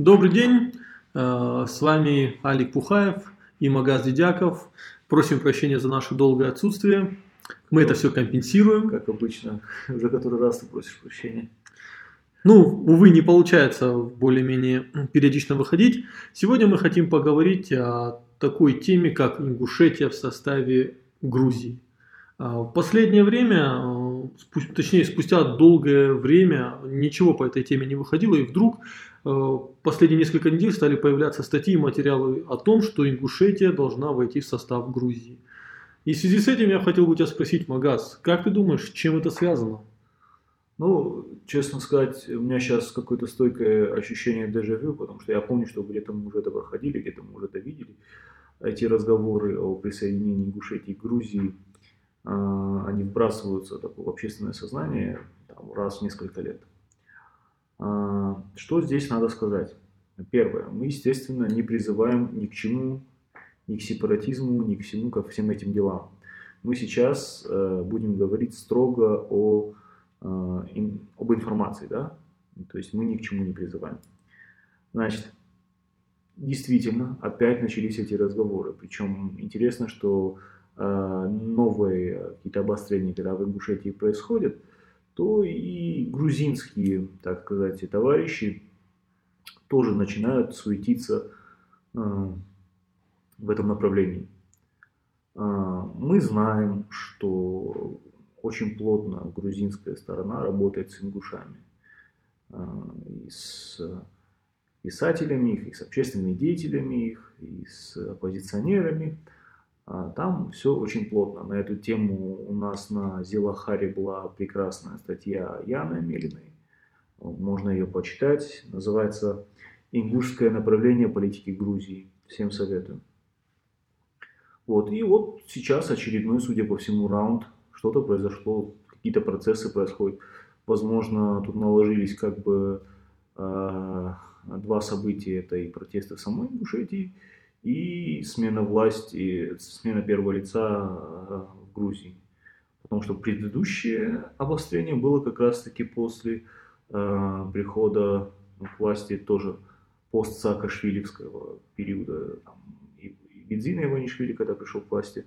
Добрый день, э, с вами Алик Пухаев и Магаз Дедяков. Просим прощения за наше долгое отсутствие. Мы это все компенсируем. Как обычно, уже который раз ты просишь прощения. Ну, увы, не получается более-менее периодично выходить. Сегодня мы хотим поговорить о такой теме, как Ингушетия в составе Грузии. А, в последнее время, э, точнее спустя долгое время, ничего по этой теме не выходило, и вдруг э, последние несколько недель стали появляться статьи и материалы о том, что Ингушетия должна войти в состав Грузии. И в связи с этим я хотел бы тебя спросить, Магаз, как ты думаешь, чем это связано? Ну, честно сказать, у меня сейчас какое-то стойкое ощущение дежавю, потому что я помню, что где-то мы уже это проходили, где-то мы уже это видели. Эти разговоры о присоединении Ингушетии к Грузии – они вбрасываются в общественное сознание там, раз в несколько лет. А, что здесь надо сказать? Первое. Мы, естественно, не призываем ни к чему, ни к сепаратизму, ни к всему, ко всем этим делам. Мы сейчас э, будем говорить строго о, э, об информации, да? То есть мы ни к чему не призываем. Значит, действительно, опять начались эти разговоры. Причем интересно, что новые какие-то обострения, когда в Ингушетии происходят, то и грузинские, так сказать, товарищи тоже начинают суетиться э, в этом направлении. Э, мы знаем, что очень плотно грузинская сторона работает с ингушами, и с писателями их, и с общественными деятелями их, и с оппозиционерами – там все очень плотно. На эту тему у нас на Зилахаре была прекрасная статья Яны Амелиной. Можно ее почитать. Называется «Ингушское направление политики Грузии». Всем советую. Вот. И вот сейчас очередной, судя по всему, раунд. Что-то произошло, какие-то процессы происходят. Возможно, тут наложились как бы э, два события. Это и протесты в самой Ингушетии, и смена власти, смена первого лица э, в Грузии. Потому что предыдущее обострение было как раз-таки после э, прихода к власти тоже пост Саакашвилевского периода, там, и, Бензина Иванишвили, когда пришел к власти.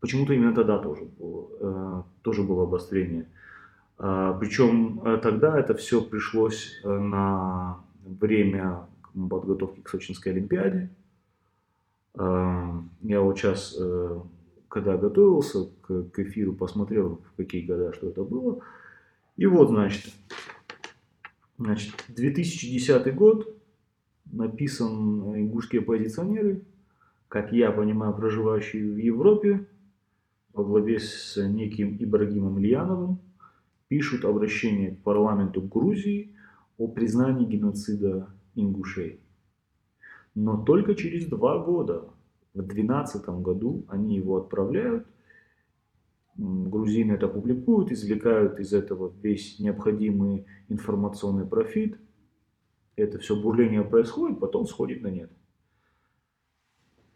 Почему-то именно тогда тоже было, э, тоже было обострение. Э, причем э, тогда это все пришлось э, на время подготовки к Сочинской Олимпиаде, я вот сейчас, э, когда готовился к, эфиру, посмотрел, в какие года что это было. И вот, значит, значит 2010 год, написан ингушские оппозиционеры, как я понимаю, проживающие в Европе, во главе с неким Ибрагимом Ильяновым, пишут обращение к парламенту Грузии о признании геноцида ингушей. Но только через два года, в 2012 году, они его отправляют, грузины это публикуют, извлекают из этого весь необходимый информационный профит. Это все бурление происходит, потом сходит на нет.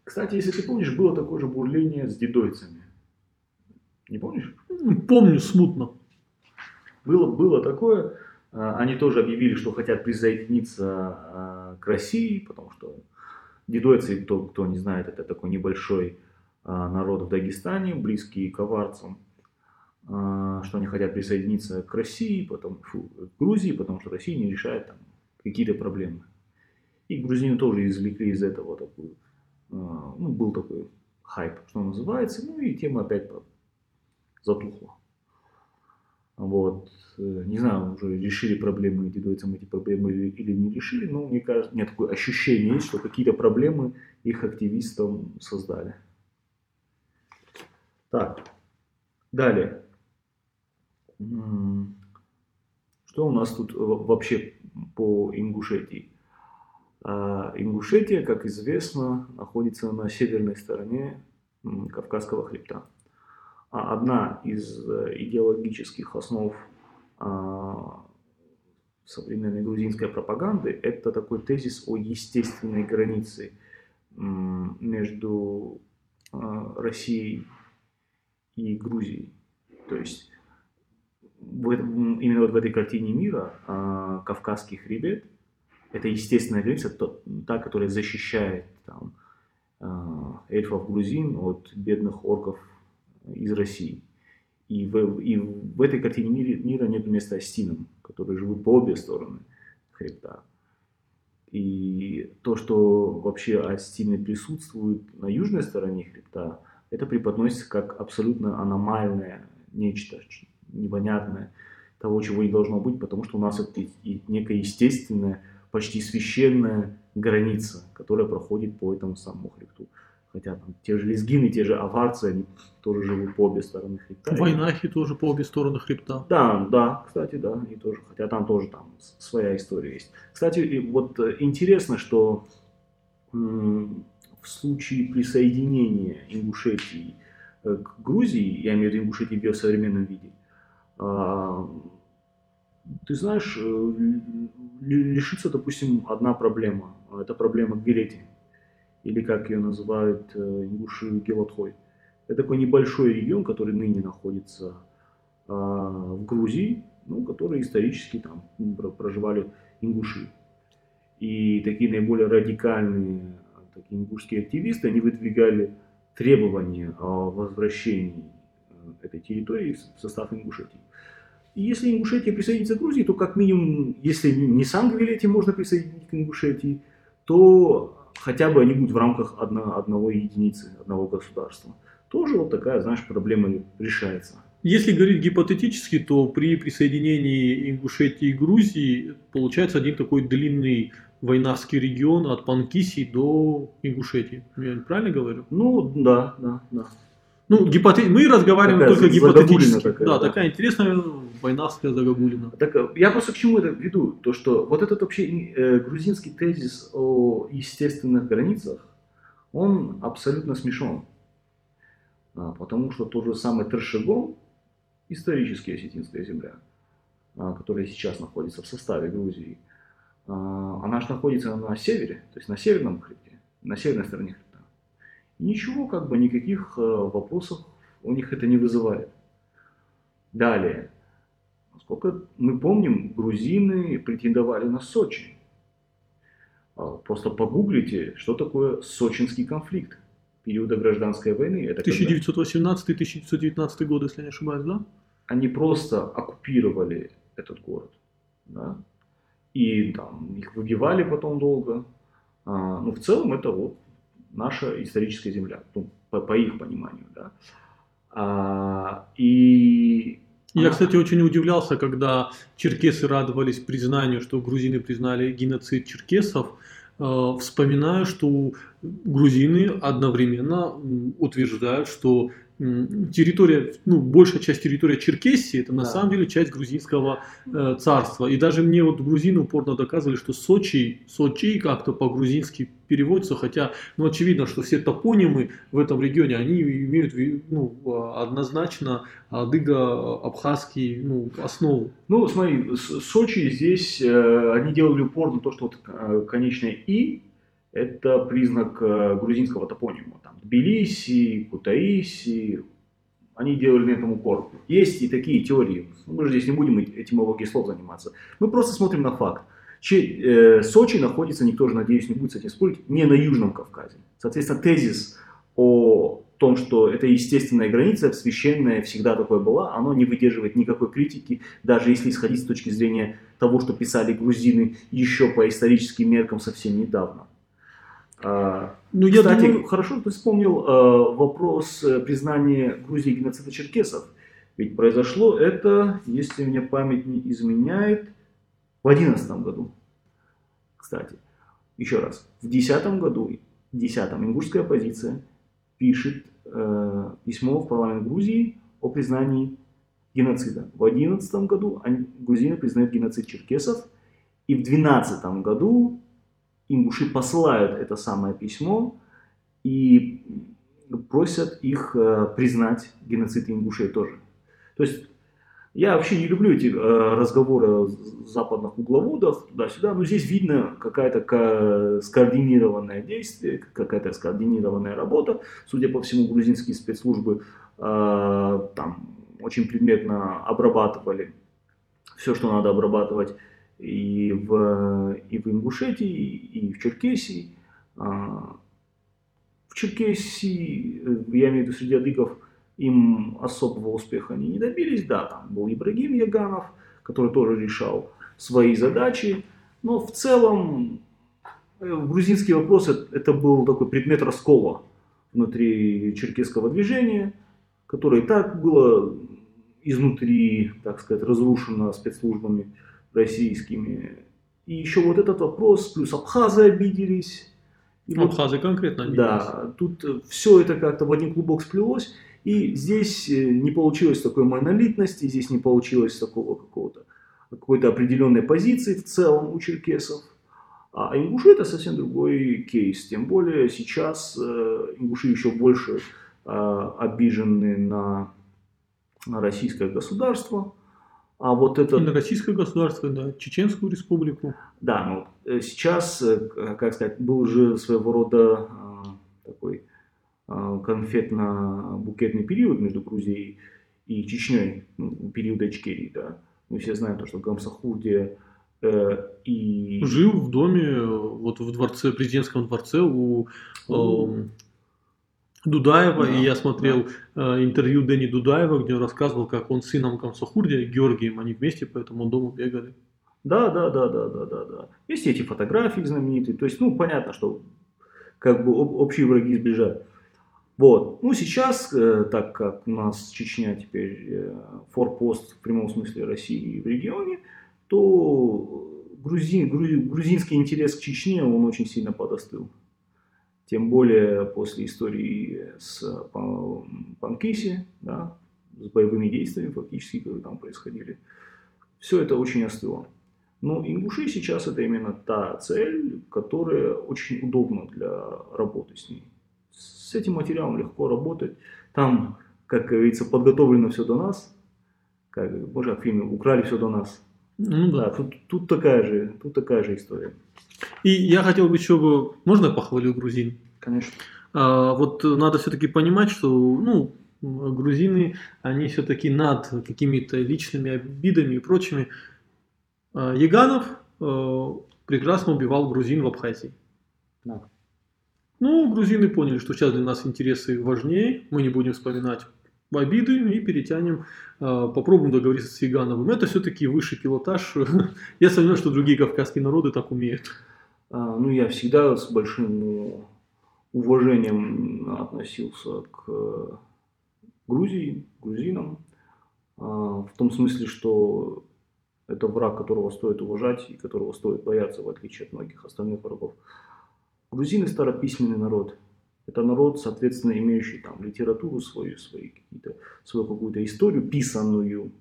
Кстати, если ты помнишь, было такое же бурление с дедойцами. Не помнишь? Помню смутно. Было, было такое. А, они тоже объявили, что хотят присоединиться а, к России, потому что Дедойцы, кто, кто не знает, это такой небольшой а, народ в Дагестане, близкий к аварцам, а, что они хотят присоединиться к России, потом фу, к Грузии, потому что Россия не решает там какие-то проблемы. И грузины тоже извлекли из этого такую, а, ну, был такой хайп, что называется, ну и тема опять затухла. Вот. Э, не знаю, уже решили проблемы дедойцам эти проблемы или, не решили, но мне кажется, меня такое ощущение что какие-то проблемы их активистам создали. Так, далее. Что у нас тут вообще по Ингушетии? А, Ингушетия, как известно, находится на северной стороне Кавказского хребта. А одна из э, идеологических основ а, современной грузинской пропаганды – это такой тезис о естественной границе между а, Россией и Грузией. То есть в, именно вот в этой картине мира Кавказский хребет это естественная граница, та, которая защищает там, э, эльфов грузин от бедных орков из России. И в, и в этой картине мира, мира нет места астинам, которые живут по обе стороны хребта. И то, что вообще астины присутствуют на южной стороне хребта, это преподносится как абсолютно аномальное нечто, непонятное, того, чего не должно быть, потому что у нас это некая естественная, почти священная граница, которая проходит по этому самому хребту. Хотя там те же лезгины, те же аварцы, они тоже живут по обе стороны хребта. Войнахи тоже по обе стороны хребта. Да, да, кстати, да, они тоже. Хотя там тоже там своя история есть. Кстати, вот э, интересно, что в случае присоединения Ингушетии э, к Грузии, я имею в виду Ингушетии в ее современном виде, а, ты знаешь, э, лишится, допустим, одна проблема. Это проблема Герети или как ее называют э, ингуши Гелотхой. Это такой небольшой регион, который ныне находится а, в Грузии, ну, который исторически там проживали ингуши. И такие наиболее радикальные такие ингушские активисты, они выдвигали требования о возвращении э, этой территории в состав Ингушетии. И если Ингушетия присоединится к Грузии, то как минимум, если не сам Гвилетий можно присоединить к Ингушетии, то хотя бы они будут в рамках одно, одного единицы, одного государства. Тоже вот такая, знаешь, проблема решается. Если говорить гипотетически, то при присоединении Ингушетии и Грузии получается один такой длинный войнарский регион от Панкисии до Ингушетии. Я правильно говорю? Ну, да, да, да. Ну, гипоте... мы разговариваем такая только гипотетически. Такая, да, да, такая интересная войнарская загогулина. Так, э, я просто к чему это веду? То, что вот этот вообще э, грузинский тезис о естественных границах, он абсолютно смешон. А, потому что тот же самый Тершегон, исторически осетинская земля, а, которая сейчас находится в составе Грузии, а, она же находится на севере, то есть на северном хребте, на северной стороне хребта ничего, как бы никаких э, вопросов у них это не вызывает. Далее. Насколько мы помним, грузины претендовали на Сочи. А, просто погуглите, что такое сочинский конфликт периода гражданской войны. 1918-1919 годы, если я не ошибаюсь, да? Они просто оккупировали этот город. Да? И там их выбивали потом долго. А, ну, в целом это вот наша историческая земля, ну, по, по их пониманию, да. А, и я, кстати, очень удивлялся, когда черкесы радовались признанию, что грузины признали геноцид черкесов. Э, вспоминаю, что грузины одновременно утверждают, что территория, ну, большая часть территории Черкесии, это на да. самом деле часть грузинского э, царства. И даже мне вот грузины упорно доказывали, что Сочи, Сочи как-то по-грузински переводится, хотя, ну, очевидно, что все топонимы в этом регионе, они имеют, ну, однозначно адыго-абхазский, ну, основу. Ну, смотри, Сочи здесь, э, они делали упор на то, что вот э, конечное «и» это признак э, грузинского топонима. Там Тбилиси, Кутаиси, они делали на этом упор. Есть и такие теории. Мы же здесь не будем этимологией слов заниматься. Мы просто смотрим на факт. Че, э, Сочи находится, никто же, надеюсь, не будет с этим спорить, не на Южном Кавказе. Соответственно, тезис о том, что это естественная граница, священная, всегда такое была, оно не выдерживает никакой критики, даже если исходить с точки зрения того, что писали грузины еще по историческим меркам совсем недавно. А, ну, я Кстати, думаю... хорошо, что ты вспомнил э, вопрос э, признания Грузии геноцида черкесов. Ведь произошло это, если мне память не изменяет, в 2011 году. Кстати, еще раз, в 2010 году, в 2010 ингушская оппозиция пишет э, письмо в парламент Грузии о признании геноцида. В 2011 году они, грузины признают геноцид черкесов, и в 2012 году ингуши посылают это самое письмо и просят их э, признать геноцид ингушей тоже. То есть я вообще не люблю эти э, разговоры западных угловодов туда-сюда, но здесь видно какая-то скоординированное действие, какая-то скоординированная работа. Судя по всему, грузинские спецслужбы э, там очень предметно обрабатывали все, что надо обрабатывать и в, и в Ингушетии, и в Черкесии. А, в Черкесии, я имею в виду среди адыгов, им особого успеха они не добились. Да, там был Ибрагим Яганов, который тоже решал свои задачи, но в целом э, грузинский вопрос это был такой предмет раскола внутри черкесского движения, которое и так было изнутри, так сказать, разрушено спецслужбами российскими. И еще вот этот вопрос, плюс абхазы обиделись. И абхазы вот, конкретно обиделись. Да, тут все это как-то в один клубок сплелось. И здесь э, не получилось такой монолитности, здесь не получилось такого какого-то какой-то определенной позиции в целом у черкесов. А ингуши это совсем другой кейс. Тем более сейчас э, ингуши еще больше э, обижены на, на российское государство. А вот это... И на российское государство, да, Чеченскую республику. Да, ну сейчас, как сказать, был же своего рода такой конфетно-букетный период между Грузией и Чечней, ну, период Ичкерии, да. Мы все знаем то, что Гамсахурдия э, и... Жил в доме, вот в дворце, президентском дворце у э, Дудаева, да, и я смотрел да. э, интервью Дэни Дудаева, где он рассказывал, как он с сыном Гамсахурдия, Георгием, они вместе по этому дому бегали. Да, да, да, да, да, да, да. Есть эти фотографии знаменитые, то есть, ну, понятно, что как бы общие враги сближают. Вот. Ну, сейчас, э, так как у нас Чечня теперь э, форпост в прямом смысле России в регионе, то грузин, грузинский интерес к Чечне, он очень сильно подостыл. Тем более после истории с Панкиси, да, с боевыми действиями фактически, которые там происходили. Все это очень остыло. Но ингуши сейчас это именно та цель, которая очень удобна для работы с ней с этим материалом легко работать. Там, как говорится, подготовлено все до нас. Как, можно в фильме «Украли все до нас». Ну, да. да тут, тут, такая же, тут такая же история. И я хотел бы еще. Можно я похвалю грузин? Конечно. А, вот надо все-таки понимать, что ну, грузины, они все-таки над какими-то личными обидами и прочими. А, Яганов а, прекрасно убивал грузин в Абхазии. Да. Ну, грузины поняли, что сейчас для нас интересы важнее, мы не будем вспоминать обиды и перетянем, а, попробуем договориться с Ягановым. Это все-таки высший пилотаж. Я сомневаюсь, что другие кавказские народы так умеют. А, ну, я всегда с большим уважением относился к Грузии, грузинам, а, в том смысле, что это враг, которого стоит уважать и которого стоит бояться, в отличие от многих остальных врагов. Грузины старописьменный народ. Это народ, соответственно, имеющий там литературу свою, свои какие-то, свою какую-то историю писанную.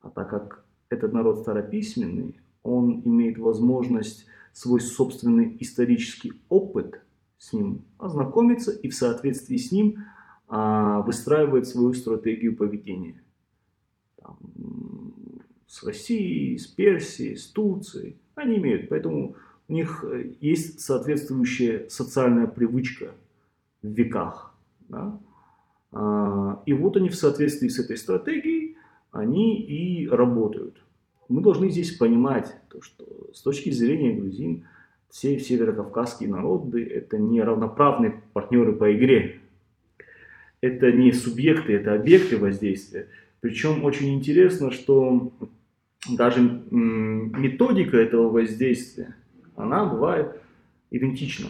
А так как этот народ старописьменный, он имеет возможность свой собственный исторический опыт с ним ознакомиться и в соответствии с ним а, выстраивает свою стратегию поведения. Там, с Россией, с Персией, с Турцией. Они имеют. Поэтому у них э, есть соответствующая социальная привычка в веках. Да? А, и вот они в соответствии с этой стратегией, они и работают. Мы должны здесь понимать, то, что с точки зрения грузин, все северокавказские народы – это не равноправные партнеры по игре. Это не субъекты, это объекты воздействия. Причем очень интересно, что даже методика этого воздействия – она бывает идентична.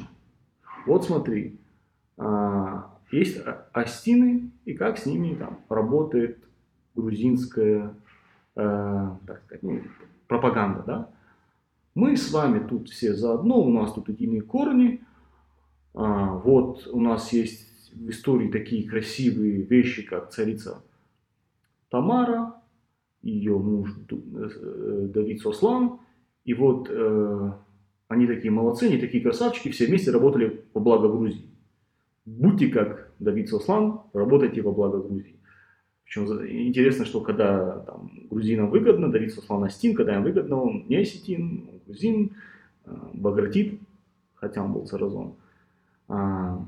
Вот смотри, а, есть остины, и как с ними там работает грузинская э, так сказать, ну, пропаганда. Да? Мы с вами тут все заодно, у нас тут единые корни. А, вот у нас есть в истории такие красивые вещи, как царица Тамара, ее муж э, Давид Сослан. И вот э, они такие молодцы, они такие красавчики, все вместе работали во благо Грузии. Будьте как Давид Сослан, работайте во благо Грузии. Причем интересно, что когда там, грузинам выгодно, Давид Сослан Астин, когда им выгодно, он не осетин, он грузин, э, багратит, хотя он был царазон. А,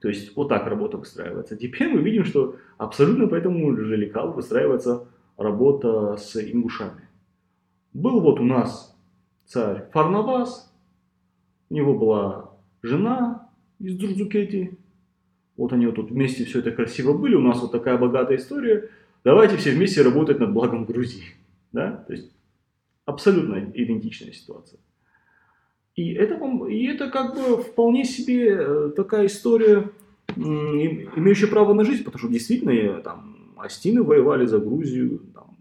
то есть вот так работа выстраивается. Теперь мы видим, что абсолютно по этому же лекалу выстраивается работа с ингушами. был вот у нас царь Фарнавас, у него была жена из Друзукети, вот они вот тут вместе все это красиво были, у нас вот такая богатая история, давайте все вместе работать над благом Грузии. Да? То есть абсолютно идентичная ситуация. И это, и это как бы вполне себе э, такая история, имеющая право на жизнь, потому что действительно там Астины воевали за Грузию, там,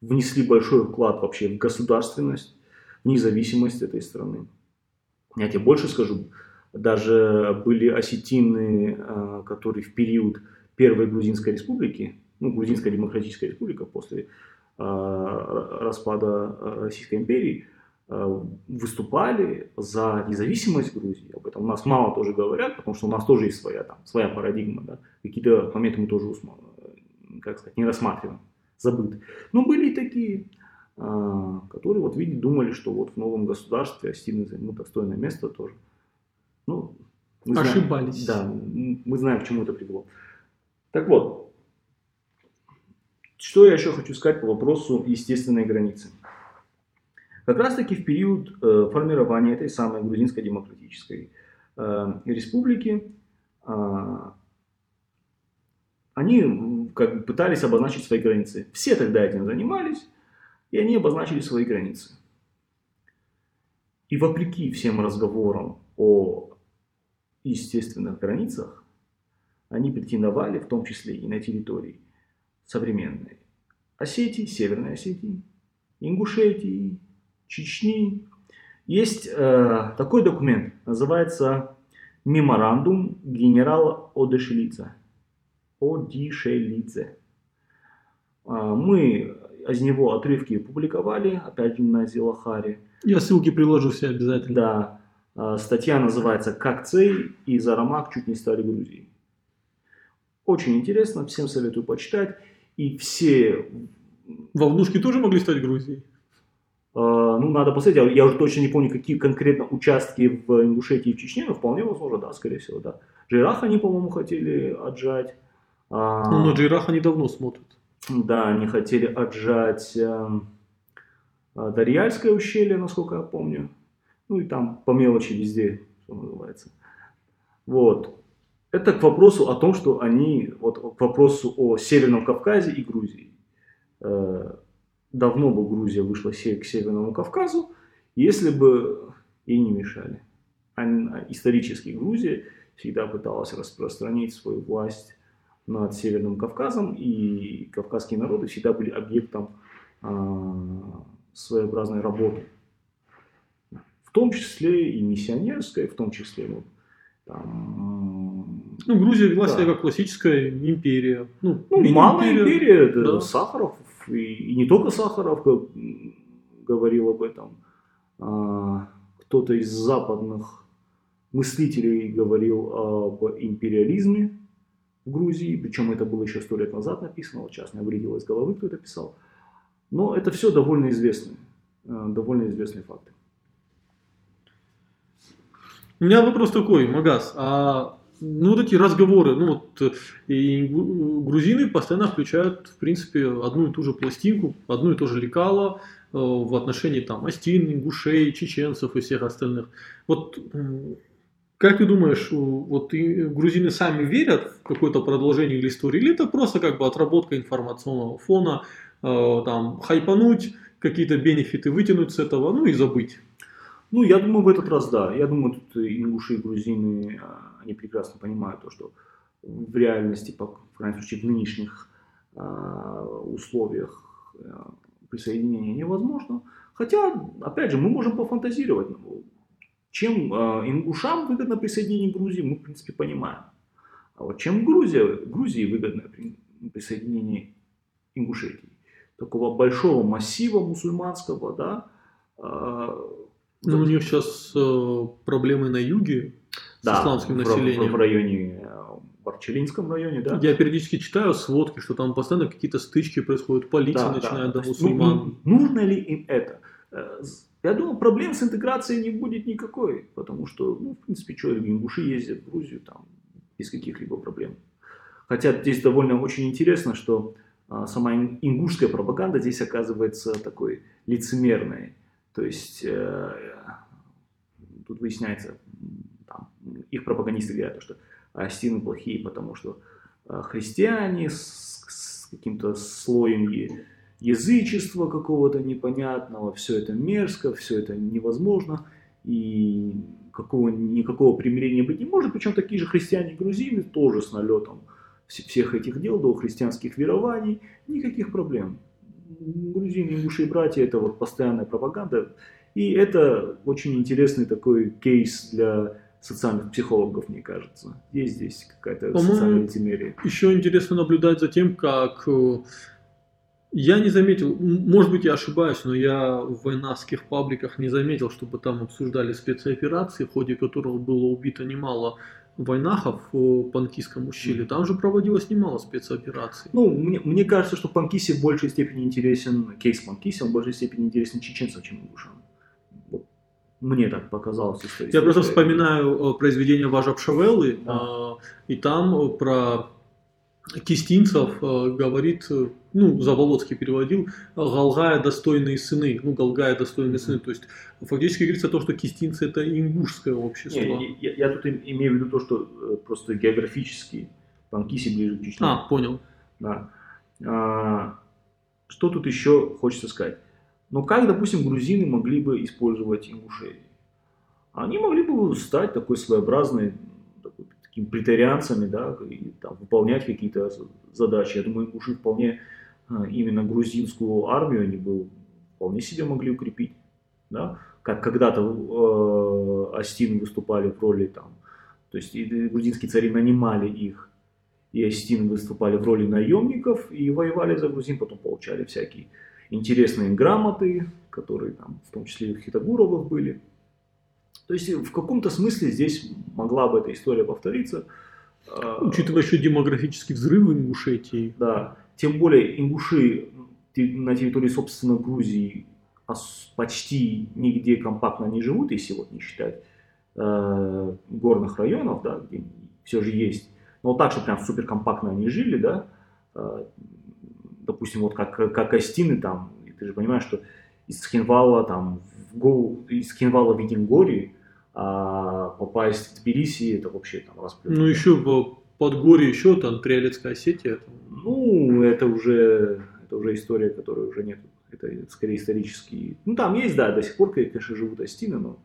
внесли большой вклад вообще в государственность, в независимость этой страны. Я тебе больше скажу, даже были осетины, э, которые в период Первой Грузинской республики, ну, Грузинская демократическая республика после э, распада Российской империи, выступали за независимость Грузии. Об этом у нас мало тоже говорят, потому что у нас тоже есть своя, там, своя парадигма. Да? Какие-то моменты мы тоже как сказать, не рассматриваем, забыты. Но были и такие, которые, вот видите, думали, что вот в новом государстве Астины займут достойное место тоже. Мы Ошибались. Знаем, да, мы знаем, к чему это привело. Так вот, что я еще хочу сказать по вопросу естественной границы. Как раз таки в период э, формирования этой самой грузинской демократической э, республики э, они как бы пытались обозначить свои границы. Все тогда этим занимались, и они обозначили свои границы. И вопреки всем разговорам о естественных границах, они претендовали в том числе и на территории современной Осетии, Северной Осетии, Ингушетии, Чечни. Есть э, такой документ, называется «Меморандум генерала Одешелица». Одишелидзе. А, мы из него отрывки публиковали, опять же, на Зилахаре. Я ссылки приложу все обязательно. Да. А, статья называется «Как Цей и Зарамак чуть не стали Грузией». Очень интересно, всем советую почитать. И все... Волнушки тоже могли стать Грузией? А, ну, надо посмотреть, я уже точно не помню, какие конкретно участки в Ингушетии и в Чечне, но вполне возможно, да, скорее всего, да. Джейрах они, по-моему, хотели отжать. А, ну, на Джейрах они давно смотрят. Да, они хотели отжать э, Дарьяльское ущелье, насколько я помню. Ну и там по мелочи везде, что называется. Вот. Это к вопросу о том, что они, вот к вопросу о Северном Кавказе и Грузии. Э, давно бы Грузия вышла к Северному Кавказу, если бы ей не мешали. А исторически Грузия всегда пыталась распространить свою власть над Северным Кавказом, и кавказские народы всегда были объектом а, своеобразной работы. В том числе и миссионерской, в том числе ну, там, ну, Грузия вела да. себя как классическая империя. Ну, ну малая империя, это да. Сахаров, и, и не только Сахаров говорил об этом, а, кто-то из западных мыслителей говорил об империализме в Грузии, причем это было еще сто лет назад написано, вот сейчас не вылетело из головы, кто это писал. Но это все довольно известные, э, довольно известные факты. У меня вопрос такой, Магаз, а ну, вот эти разговоры, ну вот и грузины постоянно включают, в принципе, одну и ту же пластинку, одну и ту же лекало э, в отношении там Астин, ингушей, чеченцев и всех остальных. Вот как ты думаешь, вот и грузины сами верят в какое-то продолжение или истории, или это просто как бы отработка информационного фона, э, там хайпануть, какие-то бенефиты вытянуть с этого, ну и забыть? Ну, я думаю, в этот раз да. Я думаю, тут ингуши и грузины, а, они прекрасно понимают то, что в реальности, по в крайнем случае, в нынешних а, условиях а, присоединения невозможно. Хотя, опять же, мы можем пофантазировать. Ну, чем ингушам выгодно присоединение Грузии, мы, в принципе, понимаем. А вот чем Грузия, Грузии выгодно присоединение Ингушетии? Такого большого массива мусульманского, да, ну, у них сейчас э, проблемы на юге да, с исламским населением. В, в районе, э, в Арчелинском районе, да. Я периодически читаю сводки, что там постоянно какие-то стычки происходят, полиция да, начинает да, до мусульман. Ну, нужно ли им это? Э, я думаю, проблем с интеграцией не будет никакой, потому что, ну, в принципе, что, ингуши ездят в Грузию там без каких-либо проблем. Хотя здесь довольно очень интересно, что а, сама ингушская пропаганда здесь оказывается такой лицемерной. То есть э, тут выясняется, там, их пропагандисты говорят, что астины плохие, потому что э, христиане с, с каким-то слоем язычества какого-то непонятного, все это мерзко, все это невозможно, и какого, никакого примирения быть не может, причем такие же христиане-грузины тоже с налетом всех этих дел до христианских верований, никаких проблем. Грузины, ингуши и братья – это вот постоянная пропаганда, и это очень интересный такой кейс для социальных психологов, мне кажется. Есть здесь какая-то социальная лицемерие. Еще интересно наблюдать за тем, как э, я не заметил, может быть я ошибаюсь, но я в войнавских пабликах не заметил, чтобы там обсуждали спецоперации, в ходе которых было убито немало войнахов в Панкийском ущелье. Там же проводилось немало спецопераций. Ну, мне, мне кажется, что Панкисе в большей степени интересен, кейс Панкисе, он в большей степени интересен чеченцам, чем ингушам. Мне так показалось. Я просто вспоминаю э, произведение Важа Пшавеллы, да. и там про Кистинцев э, говорит, э, ну, Заволоцкий переводил, Галгая достойные сыны, ну, Галгая достойные сыны, то есть фактически говорится то, что кистинцы это ингушское общество. Не, я, я тут имею в виду то, что э, просто географически Панкиси ближе к Чечне. А, понял. Да. А, что тут еще хочется сказать? Ну, как, допустим, грузины могли бы использовать ингушей? Они могли бы стать такой своеобразной такими претарианцами, да, и там, выполнять какие-то задачи. Я думаю, уже вполне а, именно грузинскую армию они бы вполне себе могли укрепить. Да? Как когда-то э, Астины выступали в роли там, то есть грузинские цари нанимали их, и Астины выступали в роли наемников и воевали за грузин, потом получали всякие интересные грамоты, которые там, в том числе и у Хитагуровых были. То есть в каком-то смысле здесь могла бы эта история повториться. А, Учитывая еще демографический взрыв Ингушетии. Да, тем более ингуши на территории, собственно, Грузии почти нигде компактно не живут, если вот не считать э, горных районов, да, где все же есть. Но вот так, что прям супер компактно они жили, да, э, допустим, вот как, как Астины там, ты же понимаешь, что из Хинвала там, в Го, из Хинвала в Едингории а попасть в Тбилиси это вообще там расплюнуть. Ну еще в Подгорье еще там Триолетская Осетия. Там... Ну это уже это уже история, которой уже нет. Это скорее исторический. Ну там есть, да, до сих пор, конечно, живут Астины, но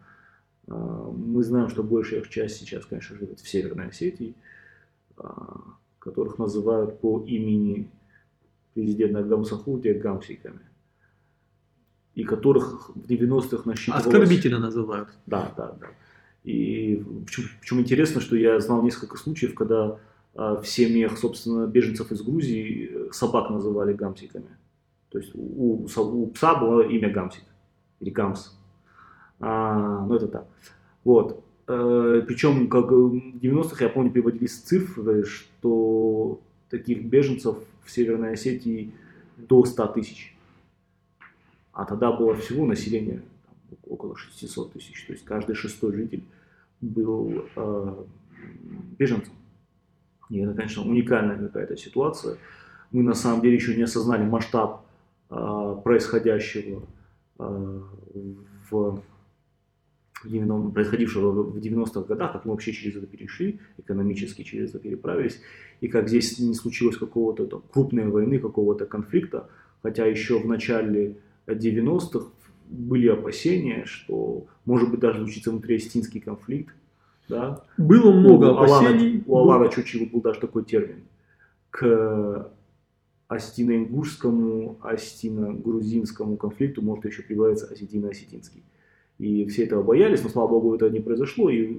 а, мы знаем, что большая их часть сейчас, конечно, живет в Северной Осетии, а, которых называют по имени президента Гамсахурдия гамсиками и которых в 90-х насчитывалось... Оскорбительно называют. Да, да, да. И почему, почему интересно, что я знал несколько случаев, когда а, в семьях, собственно, беженцев из Грузии э, собак называли гамсиками. То есть у, у пса было имя Гамсик или Гамс. А, ну это так. Вот. Э, причем как в 90-х, я помню, приводились цифры, что таких беженцев в Северной Осетии до 100 тысяч а тогда было всего население около 600 тысяч, то есть каждый шестой житель был э, беженцем. И это, конечно, уникальная какая-то ситуация. Мы на самом деле еще не осознали масштаб э, происходящего э, в происходившего в 90-х годах, как мы вообще через это перешли, экономически через это переправились, и как здесь не случилось какого-то крупной войны, какого-то конфликта, хотя еще в начале 90-х были опасения, что может быть даже случится внутриостинский конфликт. Да? Было много у опасений. Алана, у Алана Чучева был даже такой термин. К остино-ингушскому, остино-грузинскому конфликту может еще прибавиться осетино-осетинский. И все этого боялись, но, слава богу, это не произошло. И,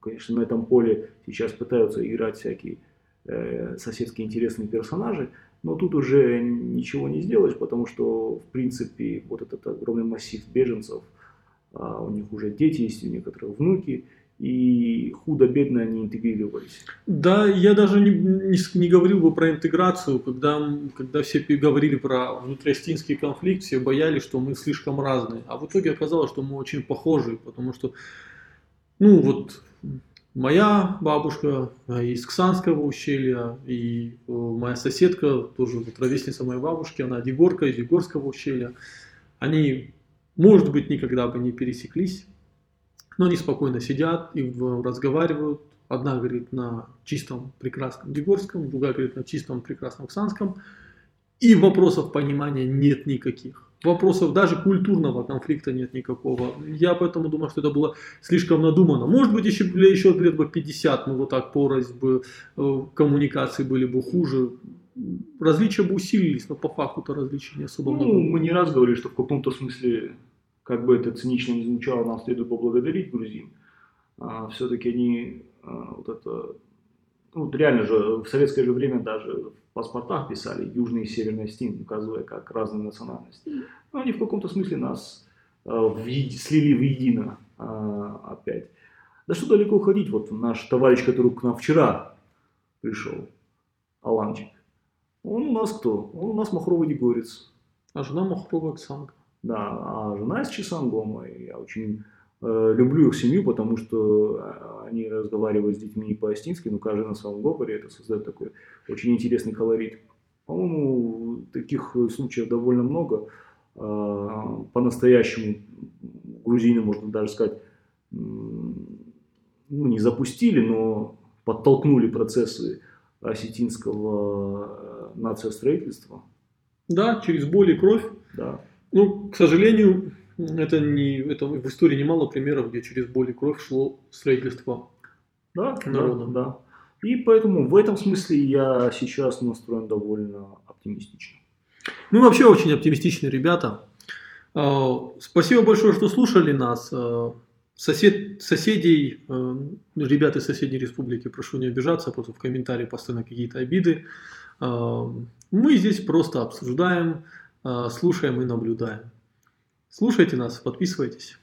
конечно, на этом поле сейчас пытаются играть всякие э, соседские интересные персонажи. Но тут уже ничего не сделаешь, потому что, в принципе, вот этот огромный массив беженцев, а у них уже дети есть, у некоторых внуки, и худо-бедно они интегрировались. Да, я даже не, не, не говорил бы про интеграцию, когда, когда все говорили про внутриостинский конфликт, все боялись, что мы слишком разные. А в итоге оказалось, что мы очень похожи, потому что, ну вот, моя бабушка из Ксанского ущелья, и моя соседка, тоже вот ровесница моей бабушки, она Егорка из Егорского ущелья. Они, может быть, никогда бы не пересеклись, но они спокойно сидят и разговаривают. Одна говорит на чистом прекрасном Егорском, другая говорит на чистом прекрасном Ксанском. И вопросов понимания нет никаких вопросов даже культурного конфликта нет никакого. Я поэтому думаю, что это было слишком надумано. Может быть, еще, еще лет бы 50, ну вот так порознь бы э, коммуникации были бы хуже. Различия бы усилились, но по факту-то различия не особо ну, много. Мы не раз говорили, что в каком-то смысле, как бы это цинично не звучало, нам следует поблагодарить грузин. А, все-таки они а, вот это ну, реально же, в советское же время даже в паспортах писали южные и северные стены, указывая как разные национальности. Но они в каком-то смысле нас э, в, слили в едино э, опять. Да что далеко ходить, вот наш товарищ, который к нам вчера пришел, Аланчик, он у нас кто? Он у нас махровый дегорец. А жена махровая Оксанка. Да, а жена из Чесангома, я очень Э, люблю их семью, потому что э, они разговаривают с детьми по-астински, но каждый на своем говоре, это создает такой очень интересный колорит. По-моему, таких случаев довольно много. А, по-настоящему грузины, можно даже сказать, ну, не запустили, но подтолкнули процессы осетинского э, нациостроительства. Да, через боль и кровь. Да. Ну, к сожалению, это, не, это в истории немало примеров, где через боль и кровь шло строительство да, народа. Да, да. И поэтому в этом смысле я сейчас настроен довольно оптимистично. Мы вообще очень оптимистичные ребята. А, спасибо большое, что слушали нас. А, сосед, соседей, а, ребят из соседней республики, прошу не обижаться, просто в комментарии постоянно какие-то обиды. Мы здесь просто обсуждаем, слушаем и наблюдаем. Слушайте нас, подписывайтесь.